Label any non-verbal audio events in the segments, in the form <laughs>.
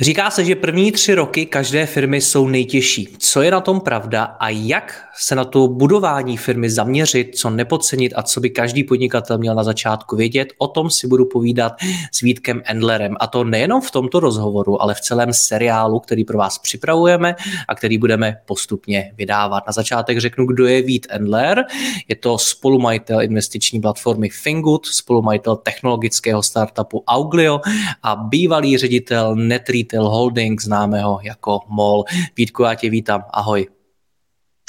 Říká se, že první tři roky každé firmy jsou nejtěžší. Co je na tom pravda a jak se na to budování firmy zaměřit, co nepodcenit a co by každý podnikatel měl na začátku vědět, o tom si budu povídat s Vítkem Endlerem. A to nejenom v tomto rozhovoru, ale v celém seriálu, který pro vás připravujeme a který budeme postupně vydávat. Na začátek řeknu, kdo je Vít Endler. Je to spolumajitel investiční platformy Fingood, spolumajitel technologického startupu Auglio a bývalý ředitel Netread Retail Holding, známého jako MOL. Vítku, já tě vítám, ahoj.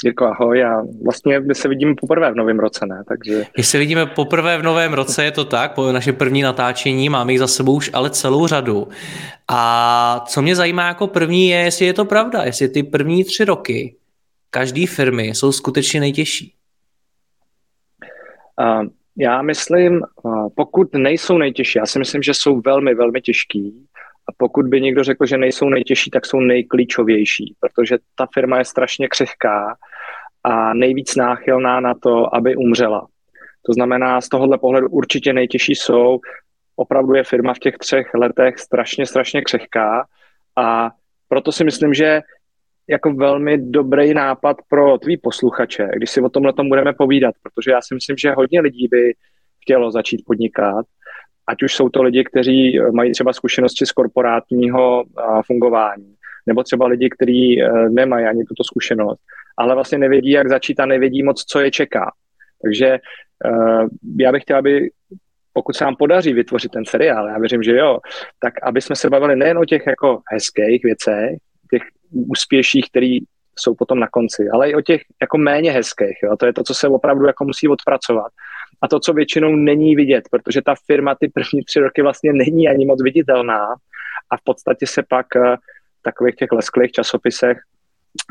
Jirko, ahoj, já vlastně my se vidíme poprvé v novém roce, ne? Takže... My se vidíme poprvé v novém roce, je to tak, po naše první natáčení, máme jich za sebou už ale celou řadu. A co mě zajímá jako první je, jestli je to pravda, jestli ty první tři roky každé firmy jsou skutečně nejtěžší. Uh, já myslím, uh, pokud nejsou nejtěžší, já si myslím, že jsou velmi, velmi těžký, a pokud by někdo řekl, že nejsou nejtěžší, tak jsou nejklíčovější, protože ta firma je strašně křehká a nejvíc náchylná na to, aby umřela. To znamená, z tohohle pohledu určitě nejtěžší jsou. Opravdu je firma v těch třech letech strašně, strašně křehká a proto si myslím, že jako velmi dobrý nápad pro tvý posluchače, když si o tomhle tom budeme povídat, protože já si myslím, že hodně lidí by chtělo začít podnikat ať už jsou to lidi, kteří eh, mají třeba zkušenosti z korporátního eh, fungování, nebo třeba lidi, kteří eh, nemají ani tuto zkušenost, ale vlastně nevědí, jak začít a nevědí moc, co je čeká. Takže já bych chtěl, aby pokud se nám podaří vytvořit ten seriál, já věřím, že jo, tak aby jsme se bavili nejen o těch jako hezkých věcech, těch úspěších, který jsou potom na konci, ale i o těch jako méně hezkých. Jo. To je to, co se opravdu jako musí odpracovat a to, co většinou není vidět, protože ta firma ty první tři roky vlastně není ani moc viditelná a v podstatě se pak eh, v takových těch lesklých časopisech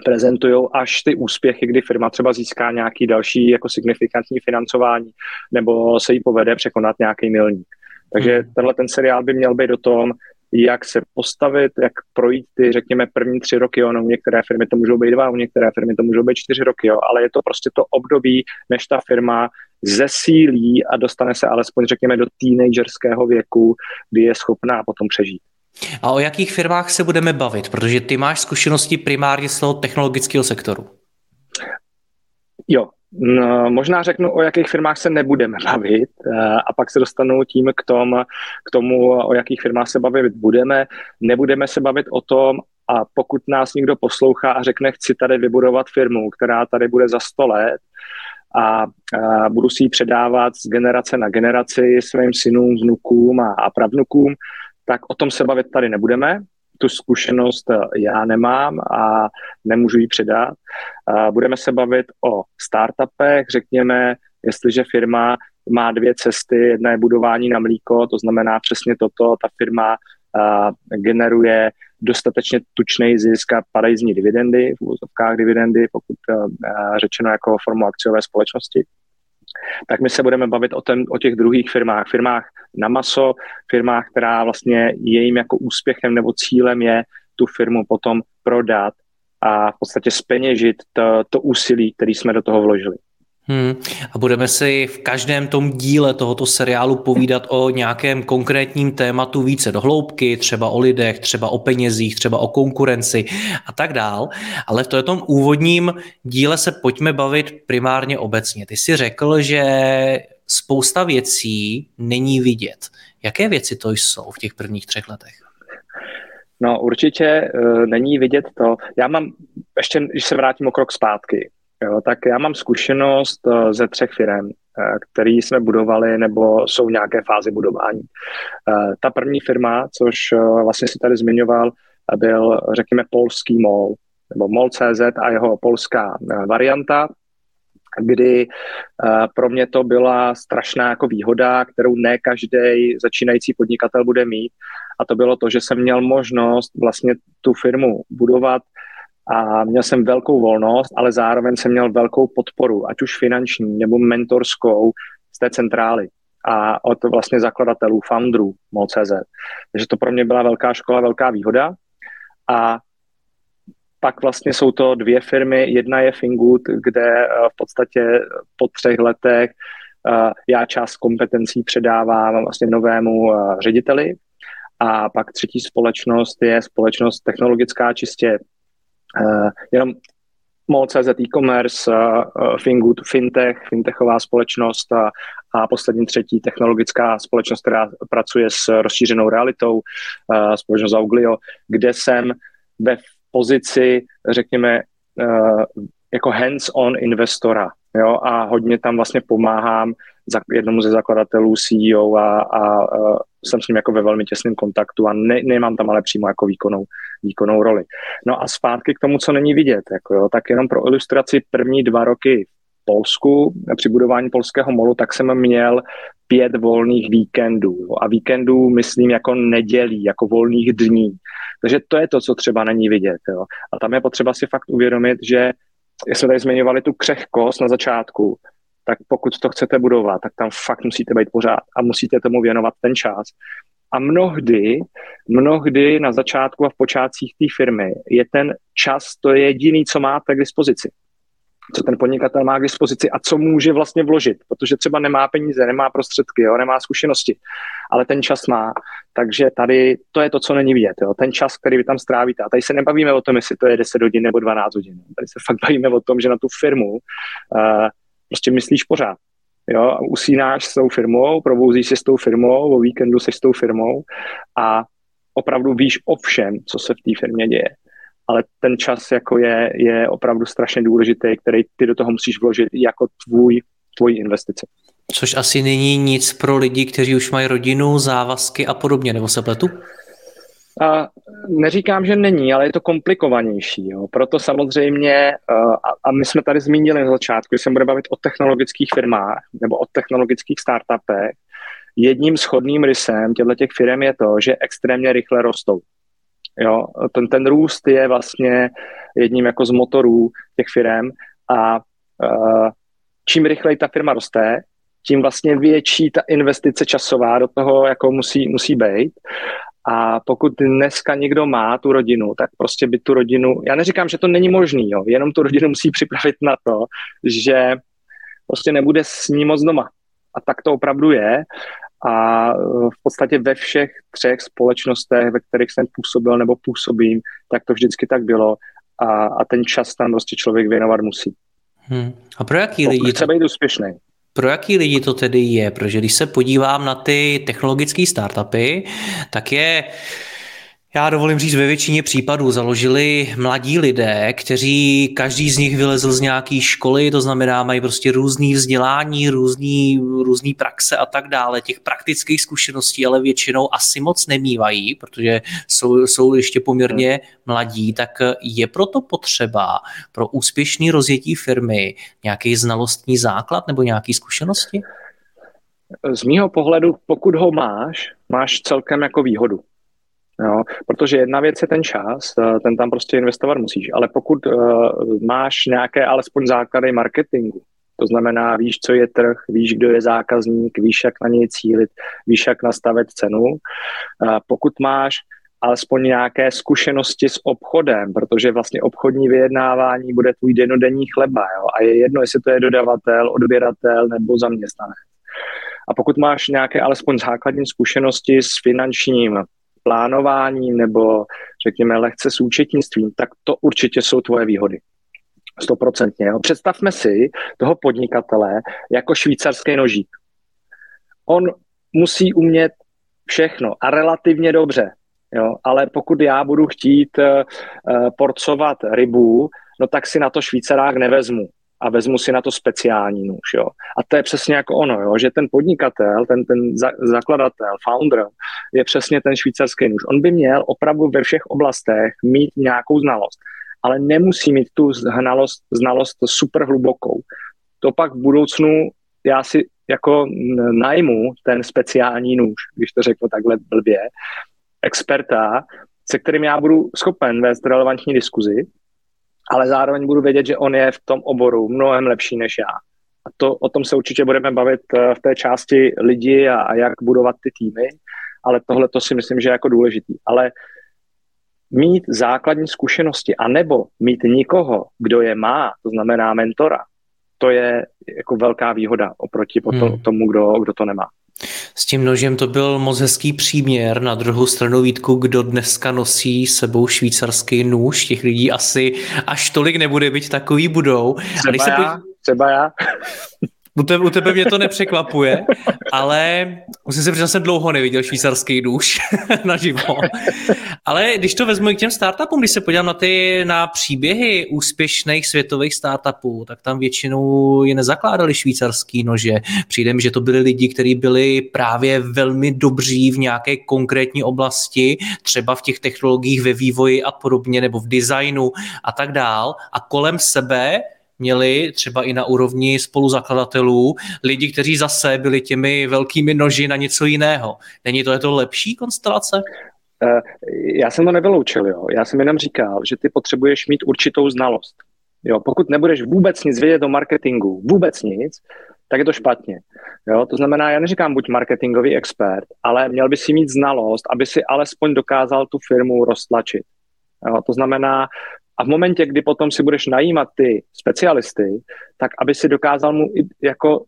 prezentují až ty úspěchy, kdy firma třeba získá nějaký další jako signifikantní financování nebo se jí povede překonat nějaký milník. Takže hmm. tenhle ten seriál by měl být o tom, jak se postavit, jak projít ty, řekněme, první tři roky. Ono, u některé firmy to můžou být dva, u některé firmy to můžou být čtyři roky, jo, ale je to prostě to období, než ta firma zesílí a dostane se alespoň, řekněme, do teenagerského věku, kdy je schopná potom přežít. A o jakých firmách se budeme bavit? Protože ty máš zkušenosti primárně z toho technologického sektoru. Jo, No, možná řeknu, o jakých firmách se nebudeme bavit eh, a pak se dostanu tím k, tom, k tomu, o jakých firmách se bavit budeme. Nebudeme se bavit o tom, a pokud nás někdo poslouchá a řekne, chci tady vybudovat firmu, která tady bude za 100 let a, a budu si ji předávat z generace na generaci svým synům, vnukům a, a pravnukům, tak o tom se bavit tady nebudeme. Tu zkušenost eh, já nemám a nemůžu ji předat. Budeme se bavit o startupech, řekněme, jestliže firma má dvě cesty, jedna je budování na mlíko, to znamená přesně toto, ta firma generuje dostatečně tučný zisk a padají z ní dividendy, v úzovkách dividendy, pokud eh, řečeno jako formu akciové společnosti tak my se budeme bavit o, ten, o těch druhých firmách, firmách na maso, firmách, která vlastně jejím jako úspěchem nebo cílem je tu firmu potom prodat a v podstatě speněžit to, to úsilí, který jsme do toho vložili. Hmm. A budeme si v každém tom díle tohoto seriálu povídat o nějakém konkrétním tématu více do hloubky, třeba o lidech, třeba o penězích, třeba o konkurenci a tak dál. Ale v tom úvodním díle se pojďme bavit primárně obecně. Ty jsi řekl, že spousta věcí není vidět. Jaké věci to jsou v těch prvních třech letech? No určitě uh, není vidět to. Já mám, ještě když se vrátím o krok zpátky, Jo, tak já mám zkušenost eh, ze třech firm, eh, který jsme budovali nebo jsou v nějaké fázi budování. Eh, ta první firma, což vlastně si tady zmiňoval, byl, řekněme, polský MOL, nebo MOL.cz a jeho polská varianta. kdy pro mě to byla strašná jako výhoda, kterou ne každý začínající podnikatel bude mít. A to bylo to, že jsem měl možnost vlastně tu firmu budovat a měl jsem velkou volnost, ale zároveň jsem měl velkou podporu, ať už finanční nebo mentorskou z té centrály a od vlastně zakladatelů, founderů MOL.cz. Takže to pro mě byla velká škola, velká výhoda. A pak vlastně jsou to dvě firmy. Jedna je Fingood, kde eh, v podstatě po třech letech eh, já část kompetencí předávám vlastně novému eh, řediteli. A pak třetí společnost je společnost technologická čistě jenom MOL.cz e-commerce, Fingood, fintech, fintechová společnost a, a poslední třetí technologická společnost, která pracuje s rozšířenou realitou, společnost Auglio, kde jsem ve pozici, řekněme, jako hands-on investora. Jo, a hodně tam vlastně pomáhám jednomu ze zakladatelů CEO a, a uh, jsem s ním jako ve velmi těsném kontaktu a ne, nemám tam ale přímo jako výkonnou, výkonnou roli. No a zpátky k tomu, co není vidět, jako jo, tak jenom pro ilustraci první dva roky Polsku, při budování polského molu, tak jsem měl pět volných víkendů. Jo. A víkendů myslím jako nedělí, jako volných dní. Takže to je to, co třeba není vidět. Jo. A tam je potřeba si fakt uvědomit, že jsme tady zmiňovali tu křehkost na začátku, tak pokud to chcete budovat, tak tam fakt musíte být pořád a musíte tomu věnovat ten čas. A mnohdy, mnohdy na začátku a v počátcích té firmy je ten čas to je jediný, co máte k dispozici co ten podnikatel má k dispozici a co může vlastně vložit, protože třeba nemá peníze, nemá prostředky, jo, nemá zkušenosti, ale ten čas má. Takže tady to je to, co není vidět. Jo. Ten čas, který vy tam strávíte. A tady se nebavíme o tom, jestli to je 10 hodin nebo 12 hodin. Tady se fakt bavíme o tom, že na tu firmu uh, prostě myslíš pořád. Jo, usínáš s tou firmou, probouzíš se s tou firmou, o víkendu se s tou firmou a opravdu víš o všem, co se v té firmě děje ale ten čas jako je, je opravdu strašně důležitý, který ty do toho musíš vložit jako tvůj, tvůj investici. Což asi není nic pro lidi, kteří už mají rodinu, závazky a podobně, nebo se pletu? A neříkám, že není, ale je to komplikovanější. Jo. Proto samozřejmě, a, a my jsme tady zmínili na začátku, že se bude bavit o technologických firmách nebo o technologických startupech, jedním schodným rysem těchto těch firm je to, že extrémně rychle rostou. Jo, ten, ten růst je vlastně jedním jako z motorů těch firm a uh, čím rychleji ta firma roste, tím vlastně větší ta investice časová do toho jako musí, musí být. A pokud dneska někdo má tu rodinu, tak prostě by tu rodinu, já neříkám, že to není možný, jo, jenom tu rodinu musí připravit na to, že prostě nebude s ní moc doma. A tak to opravdu je a e, v podstatě ve všech třech společnostech, ve kterých jsem působil nebo působím, tak to vždycky tak bylo a, a ten čas tam prostě člověk věnovat musí. Hmm. A pro jaký lidi? Chce být úspěšný. Pro jaký lidi to tedy je? Protože když se podívám na ty technologické startupy, tak je já dovolím říct, ve většině případů založili mladí lidé, kteří každý z nich vylezl z nějaké školy, to znamená, mají prostě různý vzdělání, různý, různý praxe a tak dále. Těch praktických zkušeností ale většinou asi moc nemývají, protože jsou, jsou ještě poměrně mladí, tak je proto potřeba pro úspěšný rozjetí firmy nějaký znalostní základ nebo nějaké zkušenosti? Z mýho pohledu, pokud ho máš, máš celkem jako výhodu. Jo, protože jedna věc je ten čas, eh, ten tam prostě investovat musíš, ale pokud uh, máš nějaké alespoň základy marketingu, to znamená, víš, co je trh, víš, kdo je zákazník, víš, jak na něj cílit, víš, jak nastavit cenu. Uh, pokud máš alespoň nějaké zkušenosti s obchodem, protože vlastně obchodní vyjednávání bude tvůj denodenní chleba jo? a je jedno, jestli to je dodavatel, odběratel nebo zaměstnanec. A pokud máš nějaké alespoň základní zkušenosti s finančním plánováním nebo řekněme lehce s účetnictvím, tak to určitě jsou tvoje výhody. Stoprocentně. Představme si toho podnikatele jako švýcarský nožík. On musí umět všechno a relativně dobře. Jo? Ale pokud já budu chtít uh, porcovat rybu, no tak si na to švýcarák nevezmu a vezmu si na to speciální nůž. Jo. A to je přesně jako ono, jo, že ten podnikatel, ten, ten za, zakladatel, founder, je přesně ten švýcarský nůž. On by měl opravdu ve všech oblastech mít nějakou znalost, ale nemusí mít tu znalost, znalost super hlubokou. to pak v budoucnu já si jako najmu ten speciální nůž, když to řeknu takhle blbě, experta, se kterým já budu schopen vést relevantní diskuzi, ale zároveň budu vědět, že on je v tom oboru mnohem lepší než já. A to, o tom se určitě budeme bavit eh, v té části lidi a, a jak budovat ty týmy, ale tohle to si myslím, že je jako důležitý. Ale mít základní zkušenosti a nebo mít nikoho, kdo je má, to znamená mentora, to je jako velká výhoda oproti hmm. tomu, kdo, kdo to nemá. S tím nožem to byl moc hezký příměr. Na druhou stranu Vítku, kdo dneska nosí sebou švýcarský nůž, těch lidí asi až tolik nebude, byť takový budou. Třeba se já, třeba já. U tebe, u tebe mě to nepřekvapuje, ale musím se přiznat, jsem dlouho neviděl švýcarský duš <laughs> naživo. Ale když to vezmu k těm startupům, když se podívám na ty na příběhy úspěšných světových startupů, tak tam většinou je nezakládali švýcarský nože. Přijde mi, že to byli lidi, kteří byli právě velmi dobří v nějaké konkrétní oblasti, třeba v těch technologiích ve vývoji a podobně, nebo v designu a tak dál. A kolem sebe měli třeba i na úrovni spoluzakladatelů lidi, kteří zase byli těmi velkými noži na něco jiného. Není to je to lepší konstelace? Uh, já jsem to nevyloučil, jo. Já jsem jenom říkal, že ty potřebuješ mít určitou znalost. Jo, pokud nebudeš vůbec nic vědět o marketingu, vůbec nic, tak je to špatně. Jo, to znamená, já neříkám buď marketingový expert, ale měl by si mít znalost, aby si alespoň dokázal tu firmu roztlačit. Jo, to znamená, a v momentě, kdy potom si budeš najímat ty specialisty, tak aby si dokázal mu jako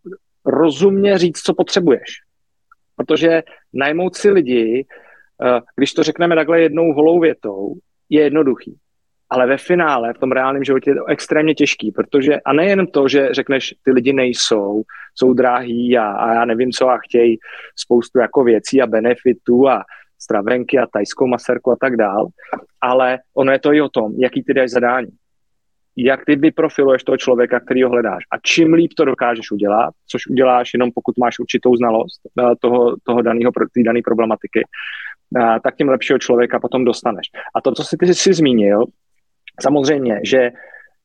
rozumně říct, co potřebuješ. Protože najmout si lidi, eh, když to řekneme takhle jednou holou větou, je jednoduchý. Ale ve finále, v tom reálném životě je to extrémně těžký, protože, a nejen to, že řekneš, ty lidi nejsou, jsou drahý a, a já nevím co a chtějí spoustu jako věcí a benefitů a stravenky a tajskou maserku a tak dál, ale ono je to i o tom, jaký ty dáš zadání. Jak ty vyprofiluješ toho člověka, který ho hledáš. A čím líp to dokážeš udělat, což uděláš jenom pokud máš určitou znalost eh, toho, toho daného, té dané problematiky, eh, tak tím lepšího člověka potom dostaneš. A to, co jsi ty si zmínil, samozřejmě, že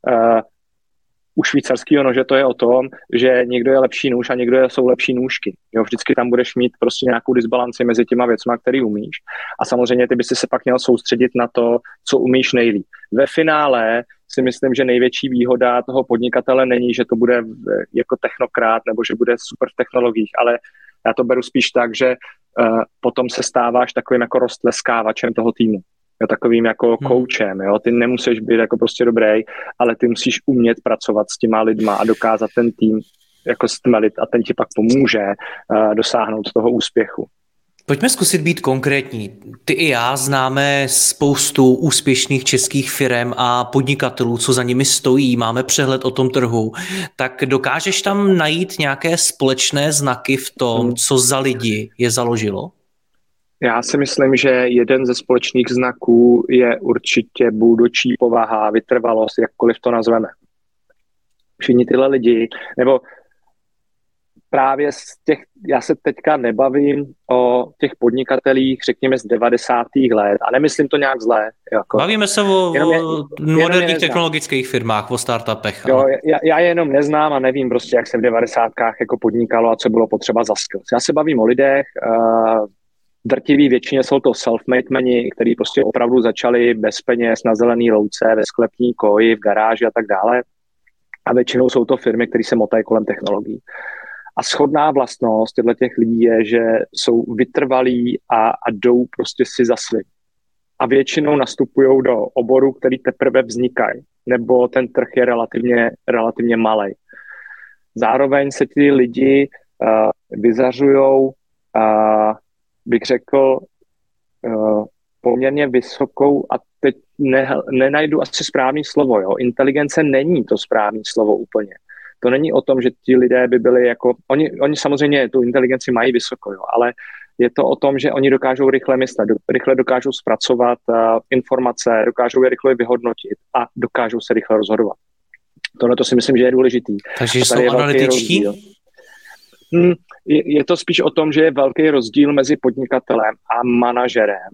uh, u švýcarského nože to je o tom, že někdo je lepší nůž a někdo jsou lepší nůžky. Jo, vždycky tam budeš mít prostě nějakou disbalanci mezi těma věcma, který umíš. A samozřejmě ty by si se pak měl soustředit na to, co umíš nejlíp. Ve finále si myslím, že největší výhoda toho podnikatele není, že to bude jako technokrát nebo že bude super v technologiích, ale já to beru spíš tak, že uh, potom se stáváš takovým jako rostleskávačem toho týmu jo, takovým jako hmm. koučem, jo, ty nemusíš být jako prostě dobrý, ale ty musíš umět pracovat s těma lidma a dokázat ten tým jako stmelit a ten ti pak pomůže uh, dosáhnout toho úspěchu. Pojďme zkusit být konkrétní. Ty i já známe spoustu úspěšných českých firm a podnikatelů, co za nimi stojí, máme přehled o tom trhu. Tak dokážeš tam najít nějaké společné znaky v tom, hmm. co za lidi je založilo? Já si myslím, že jeden ze společných znaků je určitě bůdočí povaha, vytrvalost, jakkoliv to nazveme. Všichni tyhle lidi, nebo právě z těch, já se teďka nebavím o těch podnikatelích, řekněme, z 90. let a nemyslím to nějak zlé. Jako. Bavíme se o, jenom je, o moderních technologických firmách, o startupech. Jo, já, já je jenom neznám a nevím prostě, jak se v 90. jako podnikalo a co bylo potřeba za skills. Já se bavím o lidech, uh, drtivý většině jsou to self-made meni, kteří prostě opravdu začali bez peněz na zelený louce, ve sklepní koji, v garáži a tak dále. A většinou jsou to firmy, které se motají kolem technologií. A schodná vlastnost těchto těch lidí je, že jsou vytrvalí a, a jdou prostě si za svým. A většinou nastupují do oboru, který teprve vznikají, nebo ten trh je relativně, relativně malý. Zároveň se ti lidi uh, vyzařují uh, bych řekl, uh, poměrně vysokou a teď ne, nenajdu asi správný slovo. Jo. Inteligence není to správný slovo úplně. To není o tom, že ti lidé by byli jako, oni, oni samozřejmě tu inteligenci mají vysoko, jo, ale je to o tom, že oni dokážou rychle myslet, rychle dokážou zpracovat uh, informace, dokážou je rychle vyhodnotit a dokážou se rychle rozhodovat. Tohle to si myslím, že je důležitý. Takže jsou analytičtí? Hmm, je, to spíš o tom, že je velký rozdíl mezi podnikatelem a manažerem,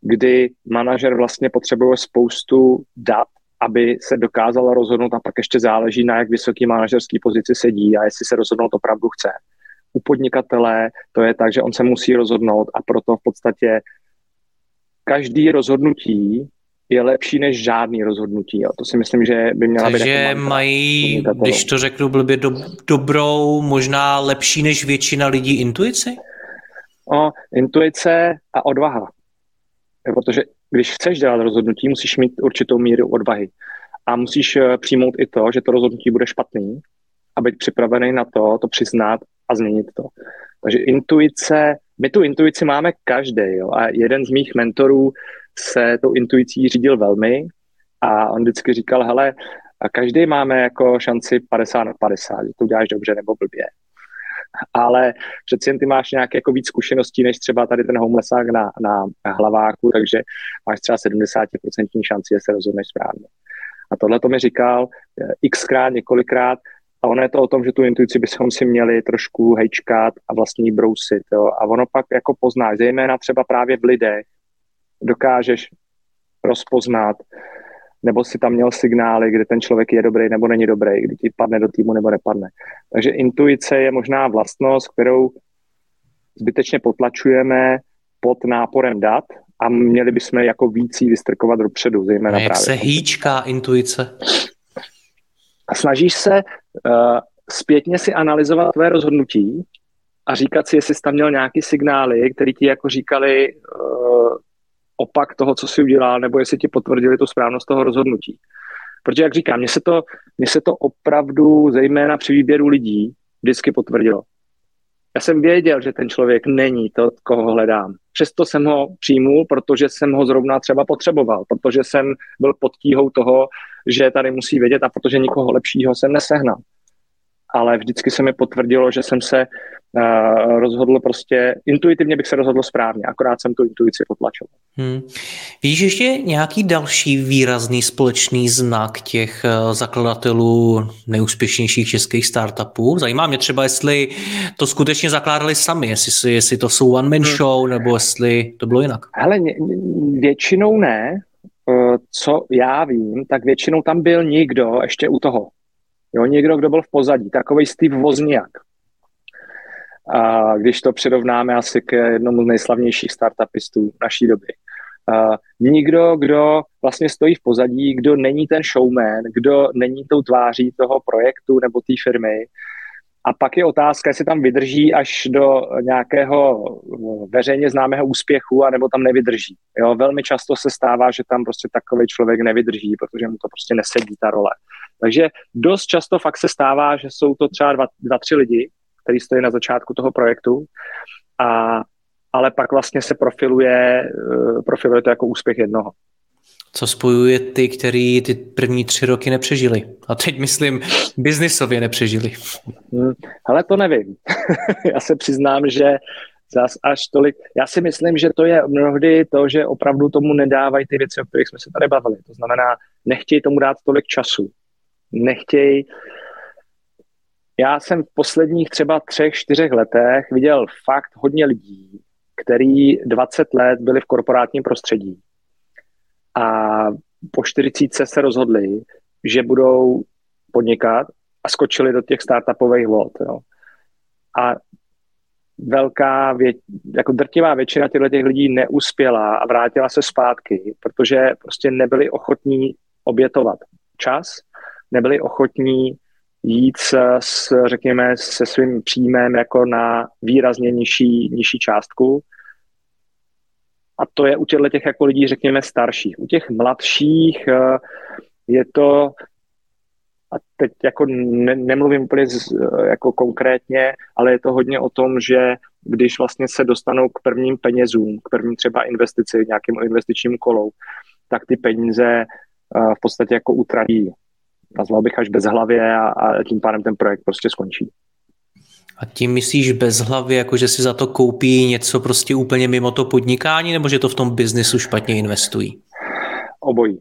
kdy manažer vlastně potřebuje spoustu dat aby se dokázal rozhodnout a pak ještě záleží na jak vysoký manažerský pozici sedí a jestli se rozhodnout opravdu chce. U podnikatele to je tak, že on se musí rozhodnout a proto v podstatě každý rozhodnutí je lepší než žádný rozhodnutí. Jo. To si myslím, že by měla Takže být jako mají, když to řeknu blbě, do, dobrou, možná lepší než většina lidí intuici? O, intuice a odvaha. Protože když chceš dělat rozhodnutí, musíš mít určitou míru odvahy. A musíš eh, přijmout i to, že to rozhodnutí bude špatný a být připravený na to, to přiznat a změnit to. Takže intuice, my tu intuici máme každý. Jo? A jeden z mých mentorů se tou intuicí řídil velmi a on vždycky říkal, hele, každý máme jako šanci 50 na 50, že to uděláš dobře nebo blbě. Ale přeci jen ty máš nějak jako víc zkušeností, než třeba tady ten homelessák na, na hlaváku, takže máš třeba 70% šanci, že se rozhodneš správně. A tohle to mi říkal eh, xkrát, několikrát, a ono je to o tom, že tu intuici bychom si měli trošku hejčkat a vlastně brousit. Jo. A ono pak jako poznáš, zejména třeba právě v lidech, dokážeš rozpoznat, nebo si tam měl signály, kde ten člověk je dobrý nebo není dobrý, kdy ti padne do týmu nebo nepadne. Takže intuice je možná vlastnost, kterou zbytečně potlačujeme pod náporem dat a měli bychom jako víc vystrkovat dopředu, zejména a jak právě. se hýčká intuice? A snažíš se uh, zpětně si analyzovat tvé rozhodnutí a říkat si, jestli jsi tam měl nějaký signály, které ti jako říkali, uh, opak toho, co si udělal, nebo jestli ti potvrdili tu správnost toho rozhodnutí. Protože, jak říkám, mně se to, mně se to opravdu, zejména při výběru lidí, vždycky potvrdilo. Já jsem věděl, že ten člověk není to, koho hledám. Přesto jsem ho přijmul, protože jsem ho zrovna třeba potřeboval, protože jsem byl pod tíhou toho, že tady musí vědět a protože nikoho lepšího jsem nesehnal. Ale vždycky se mi potvrdilo, že jsem se uh, rozhodl prostě, intuitivně bych se rozhodl správně, akorát jsem tu intuici potlačil. Hmm. Víš ještě nějaký další výrazný společný znak těch uh, zakladatelů nejúspěšnějších českých startupů? Zajímá mě třeba, jestli to skutečně zakládali sami, jestli, jestli to jsou one man hmm. show, nebo jestli to bylo jinak. Hele, většinou ne, eh, co já vím, tak většinou tam byl někdo ještě u toho. Jo, někdo, kdo byl v pozadí, takový Steve Wozniak. A když to přirovnáme asi k jednomu z nejslavnějších startupistů naší doby. A nikdo, kdo vlastně stojí v pozadí, kdo není ten showman, kdo není tou tváří toho projektu nebo té firmy. A pak je otázka, jestli tam vydrží až do nějakého veřejně známého úspěchu, anebo tam nevydrží. Jo, velmi často se stává, že tam prostě takový člověk nevydrží, protože mu to prostě nesedí ta role. Takže dost často fakt se stává, že jsou to třeba dva, dva tři lidi, který stojí na začátku toho projektu, a, ale pak vlastně se profiluje, eh, profiluje to jako úspěch jednoho. Co spojuje ty, který ty první tři roky nepřežili? A teď myslím, biznisově nepřežili. Hmm, ale to nevím. <laughs> Já se přiznám, že zas až tolik. Já si myslím, že to je mnohdy to, že opravdu tomu nedávají ty věci, o kterých jsme se tady bavili. To znamená, nechtějí tomu dát tolik času. Nechtějí já jsem v posledních třeba třech, čtyřech letech viděl fakt hodně lidí, který 20 let byli v korporátním prostředí a po 40 se rozhodli, že budou podnikat a skočili do těch startupových vod. Jo. A velká, vě, jako drtivá většina těchto těch lidí neuspěla a vrátila se zpátky, protože prostě nebyli ochotní obětovat čas, nebyli ochotní jít s, řekněme, se svým příjmem jako na výrazně nižší, nižší částku. A to je u těchto těch jako lidí, řekněme, starších. U těch mladších eh, je to, a teď jako ne, nemluvím úplně z, eh, jako konkrétně, ale je to hodně o tom, že když vlastně se dostanou k prvním penězům, k prvním třeba investici, nějakým investičním kolou, tak ty peníze eh, v podstatě jako utratí nazval bych až bez hlavě a, a tím pádem ten projekt prostě skončí. A tím myslíš bez hlavy, jako že si za to koupí něco prostě úplně mimo to podnikání, nebo že to v tom biznesu špatně investují? Obojí.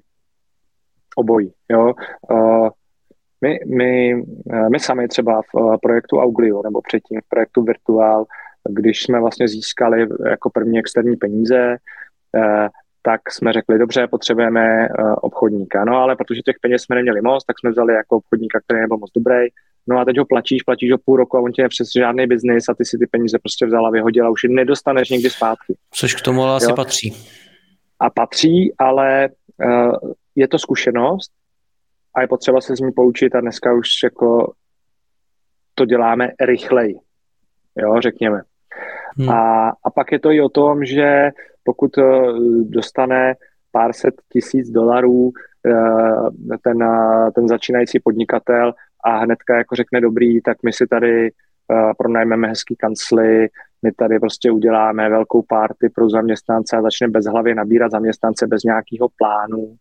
Obojí, jo. Uh, my, my, my sami třeba v projektu Auglio nebo předtím v projektu Virtual, když jsme vlastně získali jako první externí peníze, tak jsme řekli, dobře, potřebujeme uh, obchodníka. No ale protože těch peněz jsme neměli moc, tak jsme vzali jako obchodníka, který nebyl moc dobrý. No a teď ho platíš, platíš ho půl roku a on tě přes žádný biznis a ty si ty peníze prostě vzala, vyhodila, už je nedostaneš nikdy zpátky. Což k tomu ale asi patří. A patří, ale uh, je to zkušenost a je potřeba se z ní poučit a dneska už jako to děláme rychleji, jo, řekněme. Hmm. A, a pak je to i o tom, že pokud eh, dostane pár set tisíc dolarů eh, ten, eh, ten začínající podnikatel a hnedka jako řekne dobrý, tak my si tady pronajmeme hezký kancly, my tady prostě uděláme velkou party pro zaměstnance a začne bezhlavě nabírat zaměstnance bez nějakého plánu,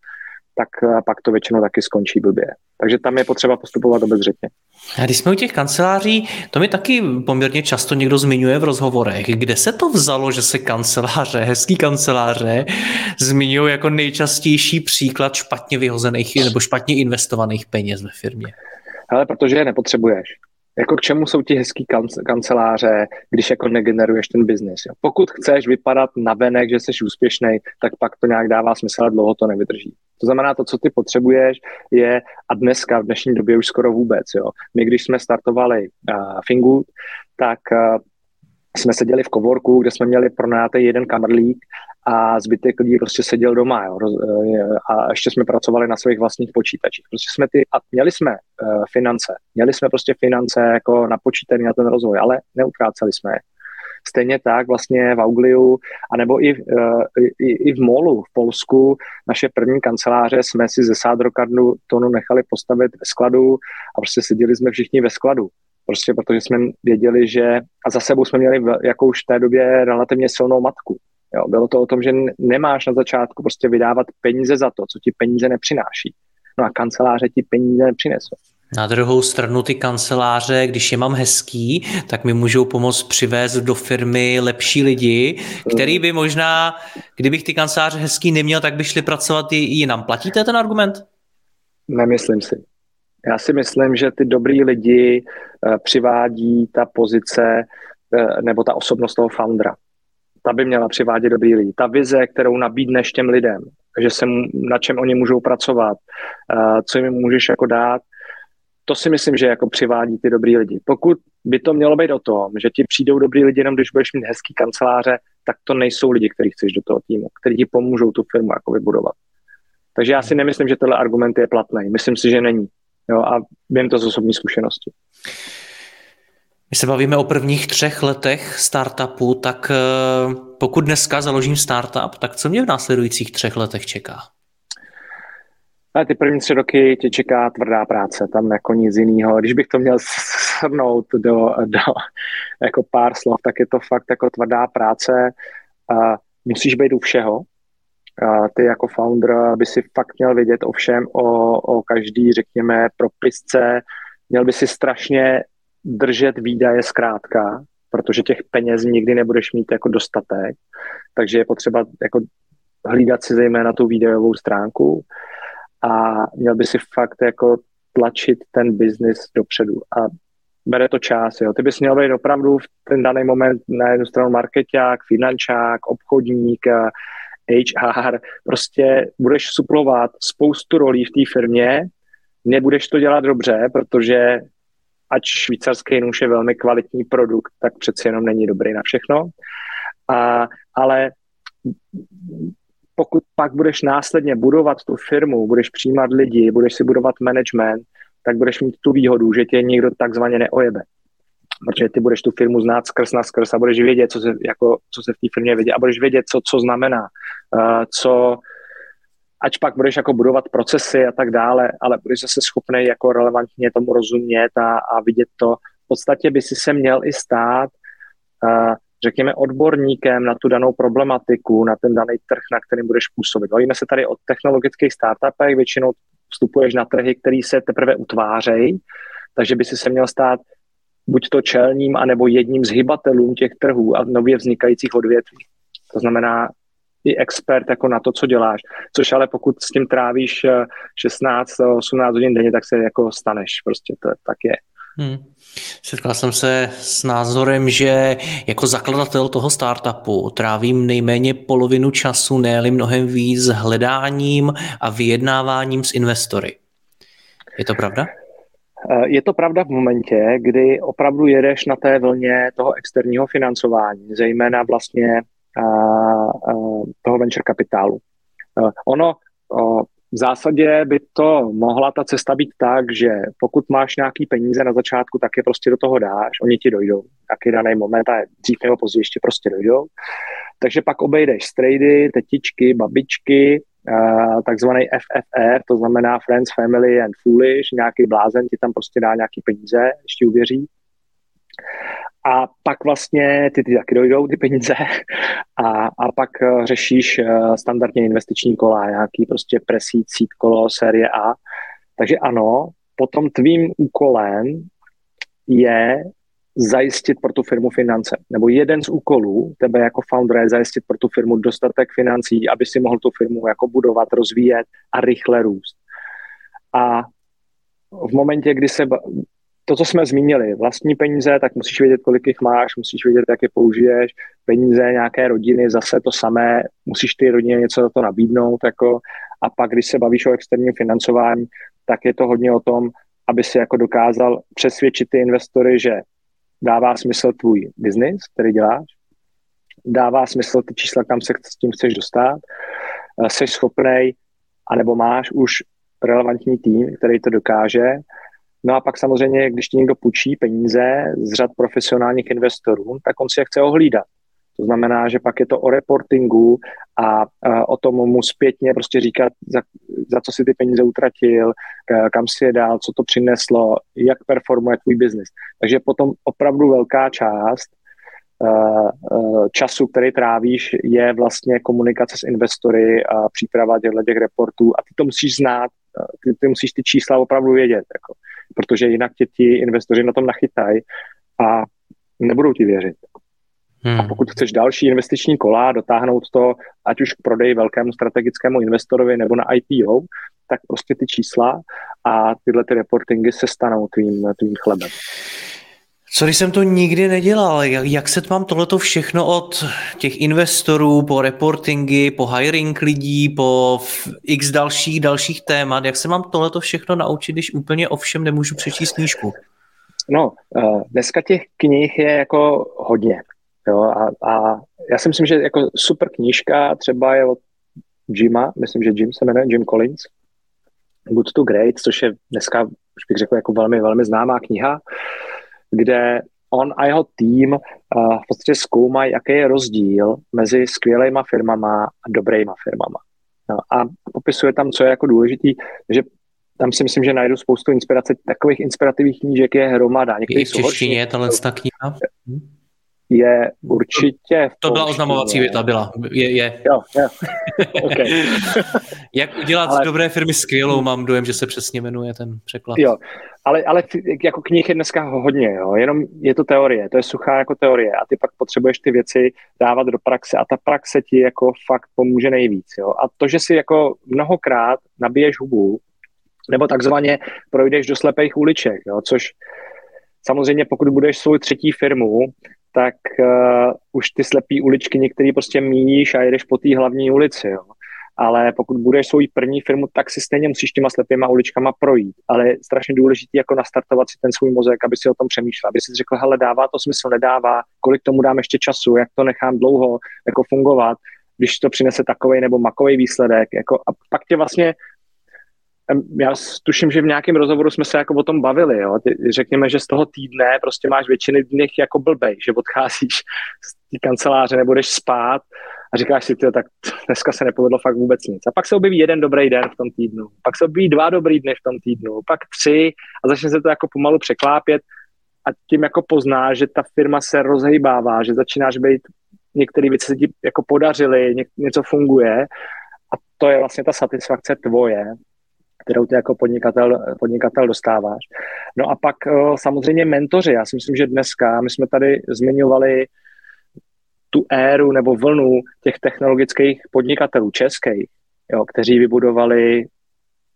tak pak to většinou taky skončí blbě. Takže tam je potřeba postupovat obezřetně. A když jsme u těch kanceláří, to mi taky poměrně často někdo zmiňuje v rozhovorech. Kde se to vzalo, že se kanceláře, hezký kanceláře, zmiňují jako nejčastější příklad špatně vyhozených nebo špatně investovaných peněz ve firmě? Ale protože je nepotřebuješ jako k čemu jsou ti hezký kanceláře, když jako negeneruješ ten biznis. Pokud chceš vypadat na venek, že jsi úspěšný, tak pak to nějak dává smysl, ale dlouho to nevydrží. To znamená, to, co ty potřebuješ, je a dneska, v dnešní době už skoro vůbec. Jo. My, když jsme startovali uh, Fingood, tak uh, jsme seděli v kovorku, kde jsme měli pronajatý jeden kamerlík a zbytek lidí prostě seděl doma. Jo. Eh, a ještě jsme pracovali na svých vlastních počítačích. Prostě jsme ty, a měli jsme uh, finance, měli jsme prostě finance jako napočítané na ten rozvoj, ale neutráceli jsme je. Stejně tak vlastně v Augliu, anebo i, uh, i, i v Molu v Polsku, naše první kanceláře jsme si ze sádrokadnu tonu nechali postavit ve skladu a prostě seděli jsme všichni ve skladu. Prostě protože jsme věděli, že a za sebou jsme měli jako už v té době relativně silnou matku. Jo, bylo to o tom, že nemáš na začátku prostě vydávat peníze za to, co ti peníze nepřináší. No a kanceláře ti peníze nepřinesou. Na druhou stranu ty kanceláře, když je mám hezký, tak mi můžou pomoct přivést do firmy lepší lidi, který by možná, kdybych ty kanceláře hezký neměl, tak by šli pracovat i jinam. Platíte ten argument? Nemyslím si. Já si myslím, že ty dobrý lidi uh, přivádí ta pozice uh, nebo ta osobnost toho foundera ta by měla přivádět dobrý lidi. Ta vize, kterou nabídneš těm lidem, že se, na čem oni můžou pracovat, co jim můžeš jako dát, to si myslím, že jako přivádí ty dobrý lidi. Pokud by to mělo být o tom, že ti přijdou dobrý lidi jenom když budeš mít hezký kanceláře, tak to nejsou lidi, kteří chceš do toho týmu, kteří ti pomůžou tu firmu jako vybudovat. Takže já si nemyslím, že tenhle argument je platný. Myslím si, že není. Jo, a vím to z osobní zkušenosti. My se bavíme o prvních třech letech startupu, tak eh, pokud dneska založím startup, tak co mě v následujících třech letech čeká? A ty první tři roky tě čeká tvrdá práce, tam jako nic jiného. Když bych to měl shrnout do, do jako pár slov, tak je to fakt jako tvrdá práce. A musíš být u všeho. A ty jako founder by si fakt měl vědět o všem, o, o každý, řekněme, propisce. Měl by si strašně držet výdaje zkrátka, protože těch peněz nikdy nebudeš mít jako dostatek, takže je potřeba jako hlídat si zejména tu výdajovou stránku a měl by si fakt jako tlačit ten biznis dopředu a bere to čas. Jo. Ty bys měl být opravdu v ten daný moment na jednu stranu marketák, finančák, obchodník, HR, prostě budeš suplovat spoustu rolí v té firmě, nebudeš to dělat dobře, protože ať švýcarský nůž je velmi kvalitní produkt, tak přeci jenom není dobrý na všechno. A, ale pokud pak budeš následně budovat tu firmu, budeš přijímat lidi, budeš si budovat management, tak budeš mít tu výhodu, že tě někdo takzvaně neojebe. Protože ty budeš tu firmu znát skrz na skrz a budeš vědět, co se, jako, co se v té firmě vědět a budeš vědět, co, co znamená, uh, co, ať pak budeš jako budovat procesy a tak dále, ale budeš zase schopný jako relevantně tomu rozumět a, a vidět to. V podstatě by si se měl i stát, uh, řekněme, odborníkem na tu danou problematiku, na ten daný trh, na kterým budeš působit. Bavíme se tady o technologických startupech, většinou vstupuješ na trhy, které se teprve utvářejí, takže by si se měl stát buď to čelním, anebo jedním z hybatelů těch trhů a nově vznikajících odvětví. To znamená, i expert jako na to, co děláš. Což ale pokud s tím trávíš 16-18 eh, hodin denně, tak se jako staneš. Prostě to tak je. Hmm. Setkal jsem se s názorem, že jako zakladatel toho startupu trávím nejméně polovinu času, ne mnohem víc hledáním a vyjednáváním s investory. Je to pravda? Eh, je to pravda v momentě, kdy opravdu jedeš na té vlně toho externího financování, zejména vlastně eh, eh, toho venture kapitálu. Ono v zásadě by to mohla ta cesta být tak, že pokud máš nějaký peníze na začátku, tak je prostě do toho dáš, oni ti dojdou. Taky daný moment a dřív nebo později ještě prostě dojdou. Takže pak obejdeš strejdy, tetičky, babičky, takzvaný FFR, to znamená Friends, Family and Foolish, nějaký blázen ti tam prostě dá nějaký peníze, ještě uvěří. A pak vlastně ty, ty taky dojdou, ty peníze, a, a pak uh, řešíš uh, standardně investiční kola, nějaký prostě presít, sít kolo, série A. Takže ano, potom tvým úkolem je zajistit pro tu firmu finance. Nebo jeden z úkolů tebe jako foundera je zajistit pro tu firmu dostatek financí, aby si mohl tu firmu jako budovat, rozvíjet a rychle růst. A v momentě, kdy se to, co jsme zmínili, vlastní peníze, tak musíš vědět, kolik jich máš, musíš vědět, jak je použiješ, peníze nějaké rodiny, zase to samé, musíš ty rodině něco za to nabídnout, jako, a pak, když se bavíš o externím financování, tak je to hodně o tom, aby si jako dokázal přesvědčit ty investory, že dává smysl tvůj biznis, který děláš, dává smysl ty čísla, kam se s tím chceš dostat, eh, jsi schopnej, anebo máš už relevantní tým, který to dokáže. No a pak samozřejmě, když ti někdo půjčí peníze z řad profesionálních investorů, tak on si je chce ohlídat. To znamená, že pak je to o reportingu a, a o tom mu zpětně prostě říkat, za, za co si ty peníze utratil, kam si je dál, co to přineslo, jak performuje tvůj biznis. Takže potom opravdu velká část uh, uh, času, který trávíš, je vlastně komunikace s investory a příprava těchto těch reportů a ty to musíš znát, ty, ty musíš ty čísla opravdu vědět, jako, protože jinak tě ti investoři na tom nachytají a nebudou ti věřit. Hmm. A pokud chceš další investiční kola, dotáhnout to ať už k prodeji velkému strategickému investorovi nebo na IPO, tak prostě ty čísla a tyhle ty reportingy se stanou tvým, tvým chlebem. Co když jsem to nikdy nedělal? Jak, jak se mám tohleto všechno od těch investorů po reportingy, po hiring lidí, po x dalších dalších témat, jak se mám tohleto všechno naučit, když úplně o všem nemůžu přečíst knížku? No, eh, dneska těch knih je jako hodně. Jo, a, a já si myslím, že jako super knížka třeba je od Jima, myslím, že Jim se jmenuje, Jim Collins, Good to Great, což je dneska, už bych řekl, jako velmi, velmi známá kniha, kde on a jeho tým uh, v podstatě zkoumají, jaký je rozdíl mezi skvělýma firmama a dobrýma firmama. No, a popisuje tam, co je jako důležitý, že tam si myslím, že najdu spoustu inspirace. Takových inspirativních knížek je hromada. I v češtině je tahle kniha? Je určitě... To byla oznamovací věta, byla. Je, je. Jo, jo. okay. <laughs> Jak udělat ale... z dobré firmy skvělou, mám dojem, že se přesně jmenuje ten překlad. Jo, ale, ale jako knih je dneska hodně, jo. jenom je to teorie, to je suchá jako teorie a ty pak potřebuješ ty věci dávat do praxe a ta praxe ti jako fakt pomůže nejvíc. Jo. A to, že si jako mnohokrát nabiješ hubu, nebo takzvaně projdeš do slepých uliček, jo, což Samozřejmě pokud budeš svou třetí firmu, tak uh, už ty slepý uličky některý prostě míjíš a jedeš po té hlavní ulici, jo. Ale pokud budeš svou první firmu, tak si stejně musíš těma slepýma uličkama projít. Ale je strašně důležité jako nastartovat si ten svůj mozek, aby si o tom přemýšlel, aby si řekl, hele, dává to smysl, nedává, kolik tomu dám ještě času, jak to nechám dlouho jako fungovat, když to přinese takový nebo makový výsledek. Jako, a pak tě vlastně já tuším, že v nějakém rozhovoru jsme se jako o tom bavili, jo. Ty, řekněme, že z toho týdne prostě máš většiny dnech jako blbej, že odcházíš z té kanceláře, nebudeš spát a říkáš si, tak dneska se nepovedlo fakt vůbec nic. A pak se objeví jeden dobrý den v tom týdnu, pak se objeví dva dobrý dny v tom týdnu, pak tři a začne se to jako pomalu překlápět a tím jako poznáš, že ta firma se rozhejbává, že začínáš být, některé věci se ti jako podařily, něco funguje a to je vlastně ta satisfakce tvoje kterou ty jako podnikatel, podnikatel dostáváš. No a pak eh, samozřejmě mentoři. Já si myslím, že dneska, my jsme tady zmiňovali tu éru nebo vlnu těch technologických podnikatelů českých, jo, kteří vybudovali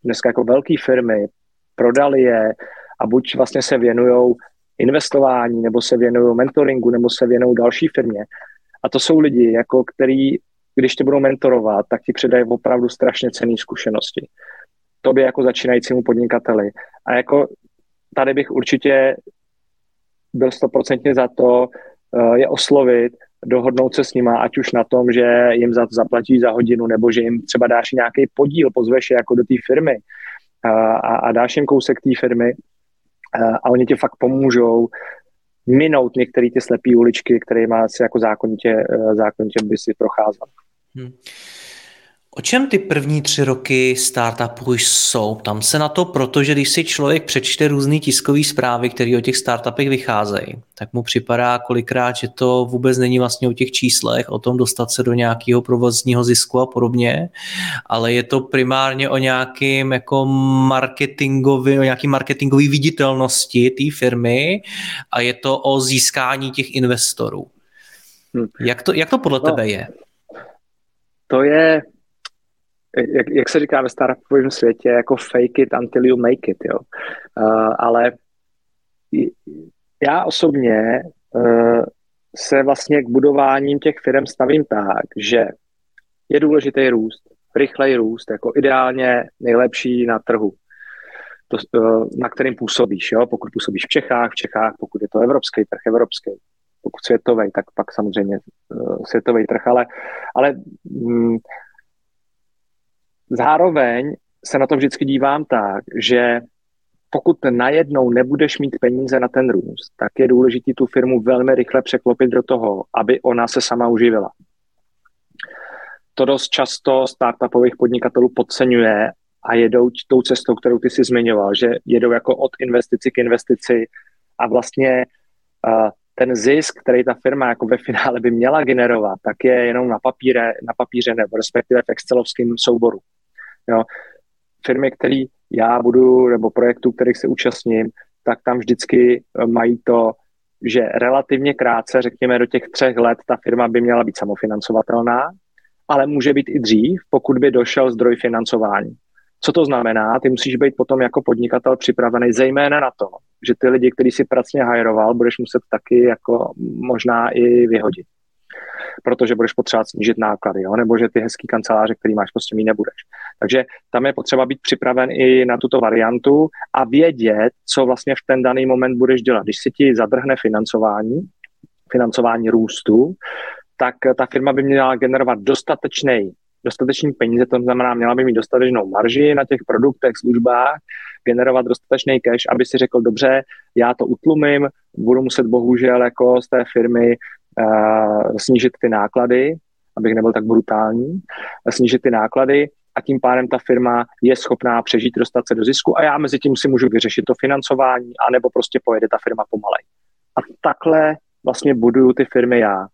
dneska jako velké firmy, prodali je a buď vlastně se věnují investování, nebo se věnují mentoringu, nebo se věnují další firmě. A to jsou lidi, jako který, když tě budou mentorovat, tak ti předají opravdu strašně cené zkušenosti. Tobě jako začínajícímu podnikateli. A jako tady bych určitě byl stoprocentně za to uh, je oslovit, dohodnout se s nima, ať už na tom, že jim za to zaplatí za hodinu, nebo že jim třeba dáš nějaký podíl, pozveš je jako do té firmy uh, a, a dáš jim kousek té firmy uh, a oni ti fakt pomůžou minout některé ty slepé uličky, které má si jako zákonitě, zákonitě by si procházel. Hmm. O čem ty první tři roky startupů jsou? Tam se na to, protože když si člověk přečte různé tiskové zprávy, které o těch startupech vycházejí, tak mu připadá kolikrát, že to vůbec není vlastně o těch číslech, o tom dostat se do nějakého provozního zisku a podobně, ale je to primárně o nějakým jako marketingový, o nějaký marketingový viditelnosti té firmy a je to o získání těch investorů. Hm. Jak, to, jak to podle no, tebe je? To je jak, jak se říká ve startupovém světě, jako fake it until you make it, jo. Uh, ale já osobně uh, se vlastně k budováním těch firm stavím tak, že je důležitý růst, rychlej růst, jako ideálně nejlepší na trhu, to, uh, na kterým působíš. Jo? Pokud působíš v Čechách, v Čechách, pokud je to evropský trh, evropský, pokud světový, tak pak samozřejmě uh, světový trh, ale, ale um, Zároveň se na to vždycky dívám tak, že pokud najednou nebudeš mít peníze na ten růst, tak je důležité tu firmu velmi rychle překlopit do toho, aby ona se sama uživila. To dost často startupových podnikatelů podceňuje a jedou tou cestou, kterou ty si zmiňoval, že jedou jako od investici k investici a vlastně uh, ten zisk, který ta firma jako ve finále by měla generovat, tak je jenom na, papíře, na papíře nebo respektive v excelovském souboru. Jo. Firmy, které já budu, nebo projektů, kterých se účastním, tak tam vždycky eh, mají to, že relativně krátce, řekněme do těch třech let, ta firma by měla být samofinancovatelná, ale může být i dřív, pokud by došel zdroj financování. Co to znamená? Ty musíš být potom jako podnikatel připravený zejména na to, že ty lidi, který si pracně hajroval, budeš muset taky jako možná i vyhodit protože budeš potřebovat snížit náklady, jo? nebo že ty hezký kanceláře, který máš, prostě mít nebudeš. Takže tam je potřeba být připraven i na tuto variantu a vědět, co vlastně v ten daný moment budeš dělat. Když si ti zadrhne financování, financování růstu, tak ta firma by měla generovat dostatečný dostatečný peníze, to znamená, měla by mít dostatečnou marži na těch produktech, službách, generovat dostatečný cash, aby si řekl, dobře, já to utlumím, budu muset bohužel jako z té firmy snížit ty náklady, abych nebyl tak brutální, snížit ty náklady a tím pádem ta firma je schopná přežít, dostat se do zisku a já mezi tím si můžu vyřešit to financování, anebo prostě pojede ta firma pomalej. A takhle vlastně buduju ty firmy já.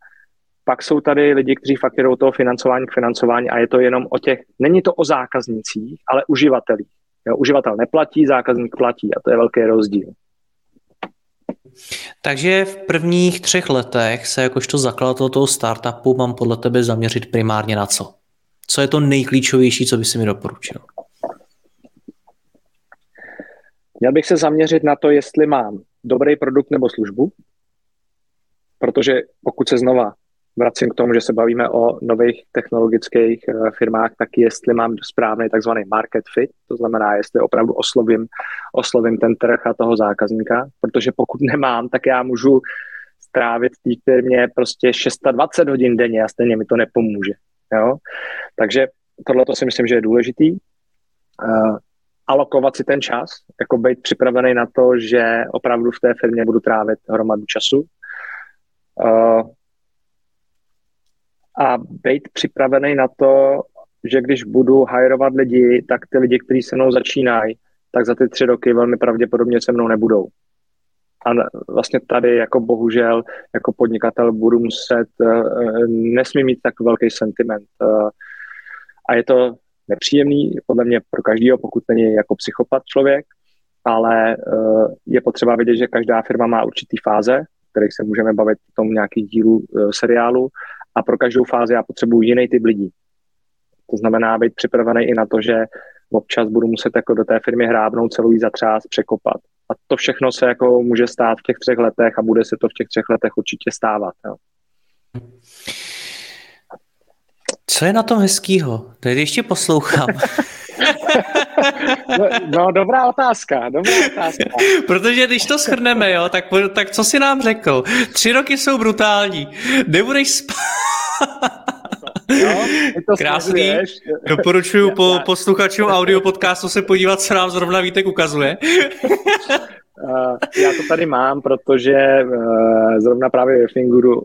Pak jsou tady lidi, kteří fakt jdou toho financování k financování a je to jenom o těch, není to o zákaznicích, ale uživatelích. Jo, uživatel neplatí, zákazník platí a to je velký rozdíl. Takže v prvních třech letech se jakožto zakladatel toho startupu mám podle tebe zaměřit primárně na co? Co je to nejklíčovější, co by si mi doporučil? Měl bych se zaměřit na to, jestli mám dobrý produkt nebo službu, protože pokud se znova vracím k tomu, že se bavíme o nových technologických eh, firmách, tak jestli mám správný takzvaný market fit, to znamená, jestli opravdu oslovím, oslovím ten trh a toho zákazníka, protože pokud <laughs> nemám, tak já můžu strávit té firmě prostě 620 hodin denně a stejně mi to nepomůže. Jo? Takže tohle to si myslím, že je důležitý. Uh, alokovat si ten čas, jako být připravený na to, že opravdu v té firmě budu trávit hromadu času. Uh, a být připravený na to, že když budu hajrovat lidi, tak ty lidi, kteří se mnou začínají, tak za ty tři roky velmi pravděpodobně se mnou nebudou. A vlastně tady jako bohužel jako podnikatel budu muset, eh, nesmí mít tak velký sentiment. Eh, a je to nepříjemný podle mě pro každého, pokud není jako psychopat člověk, ale eh, je potřeba vědět, že každá firma má určitý fáze, kterých se můžeme bavit v tom nějakých dílů seriálu a pro každou fázi já potřebuji jiný typ lidí. To znamená být připravený i na to, že občas budu muset jako do té firmy hrábnout celou jí zatřás, překopat. A to všechno se jako může stát v těch třech letech a bude se to v těch třech letech určitě stávat. Jo. Co je na tom hezkýho? Teď ještě poslouchám. <laughs> no, no, dobrá otázka, dobrá otázka. <laughs> Protože když to shrneme, jo, tak, tak co si nám řekl? Tři roky jsou brutální. Nebudeš spát. No, Krásný. Doporučuji po posluchačům audio podcastu se podívat, co nám zrovna Vítek ukazuje. <laughs> Já to tady mám, protože eh, zrovna právě ve Finguru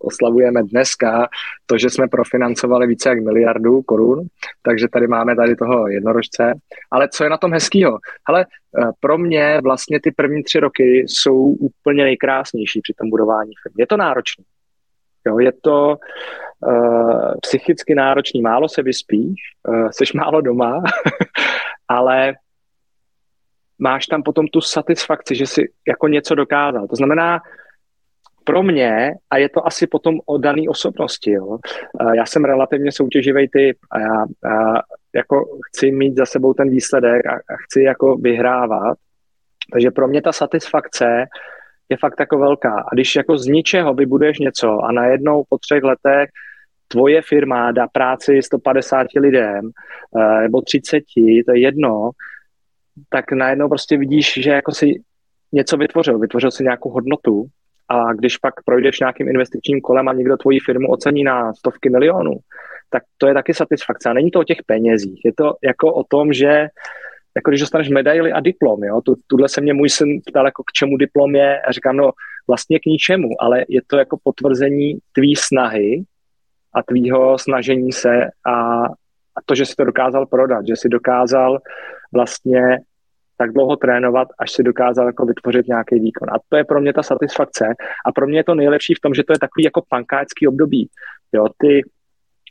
oslavujeme dneska to, že jsme profinancovali více jak miliardu korun, takže tady máme tady toho jednorožce. Ale co je na tom hezkýho? Ale eh, pro mě vlastně ty první tři roky jsou úplně nejkrásnější při tom budování firmy. Je to náročné. Jo, je to uh, psychicky náročný, málo se vyspíš, uh, seš málo doma, <laughs> ale máš tam potom tu satisfakci, že si jako něco dokázal. To znamená, pro mě, a je to asi potom o dané osobnosti, jo, já jsem relativně soutěživý typ a já a jako chci mít za sebou ten výsledek a, a chci jako vyhrávat, takže pro mě ta satisfakce je fakt jako velká. A když jako z ničeho vybuduješ něco a najednou po třech letech tvoje firma dá práci 150 lidem eh, nebo 30, to je jedno, tak najednou prostě vidíš, že jako si něco vytvořil, vytvořil si nějakou hodnotu a když pak projdeš nějakým investičním kolem a někdo tvoji firmu ocení na stovky milionů, tak to je taky satisfakce. A není to o těch penězích, je to jako o tom, že jako když dostaneš medaily a diplom, jo, tu, tuhle se mě můj syn ptal, jako k čemu diplom je a říkám, no vlastně k ničemu, ale je to jako potvrzení tvý snahy a tvýho snažení se a, a to, že si to dokázal prodat, že si dokázal vlastně tak dlouho trénovat, až si dokázal jako vytvořit nějaký výkon. A to je pro mě ta satisfakce. A pro mě je to nejlepší v tom, že to je takový jako pankácký období. Jo, ty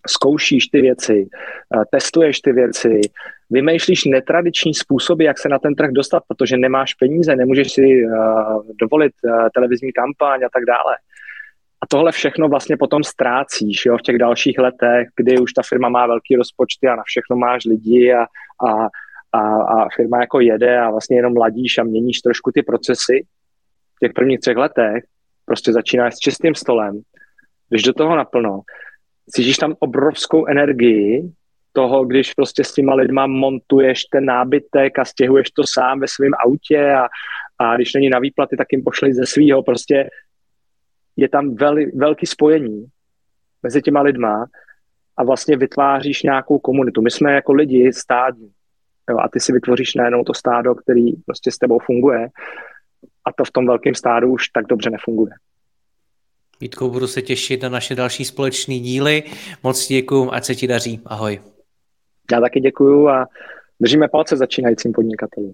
zkoušíš ty věci, eh, testuješ ty věci, vymýšlíš netradiční způsoby, jak se na ten trh dostat, protože nemáš peníze, nemůžeš si uh, dovolit uh, televizní kampaň a tak dále. A tohle všechno vlastně potom ztrácíš jo, v těch dalších letech, kdy už ta firma má velký rozpočty a na všechno máš lidi a, a, a, a firma jako jede a vlastně jenom ladíš a měníš trošku ty procesy. V těch prvních třech letech prostě začínáš s čistým stolem, když do toho naplno, cítíš tam obrovskou energii toho, když prostě s těma lidma montuješ ten nábytek a stěhuješ to sám ve svém autě a, a když není na výplaty, tak jim pošli ze svého. Prostě je tam vel, velký spojení mezi těma lidma a vlastně vytváříš nějakou komunitu. My jsme jako lidi stádní jo, a ty si vytvoříš najednou to stádo, který prostě s tebou funguje a to v tom velkém stádu už tak dobře nefunguje. Vítko, budu se těšit na naše další společné díly. Moc děkuji, ať se ti daří. Ahoj. Já taky děkuju a držíme palce začínajícím podnikatelům.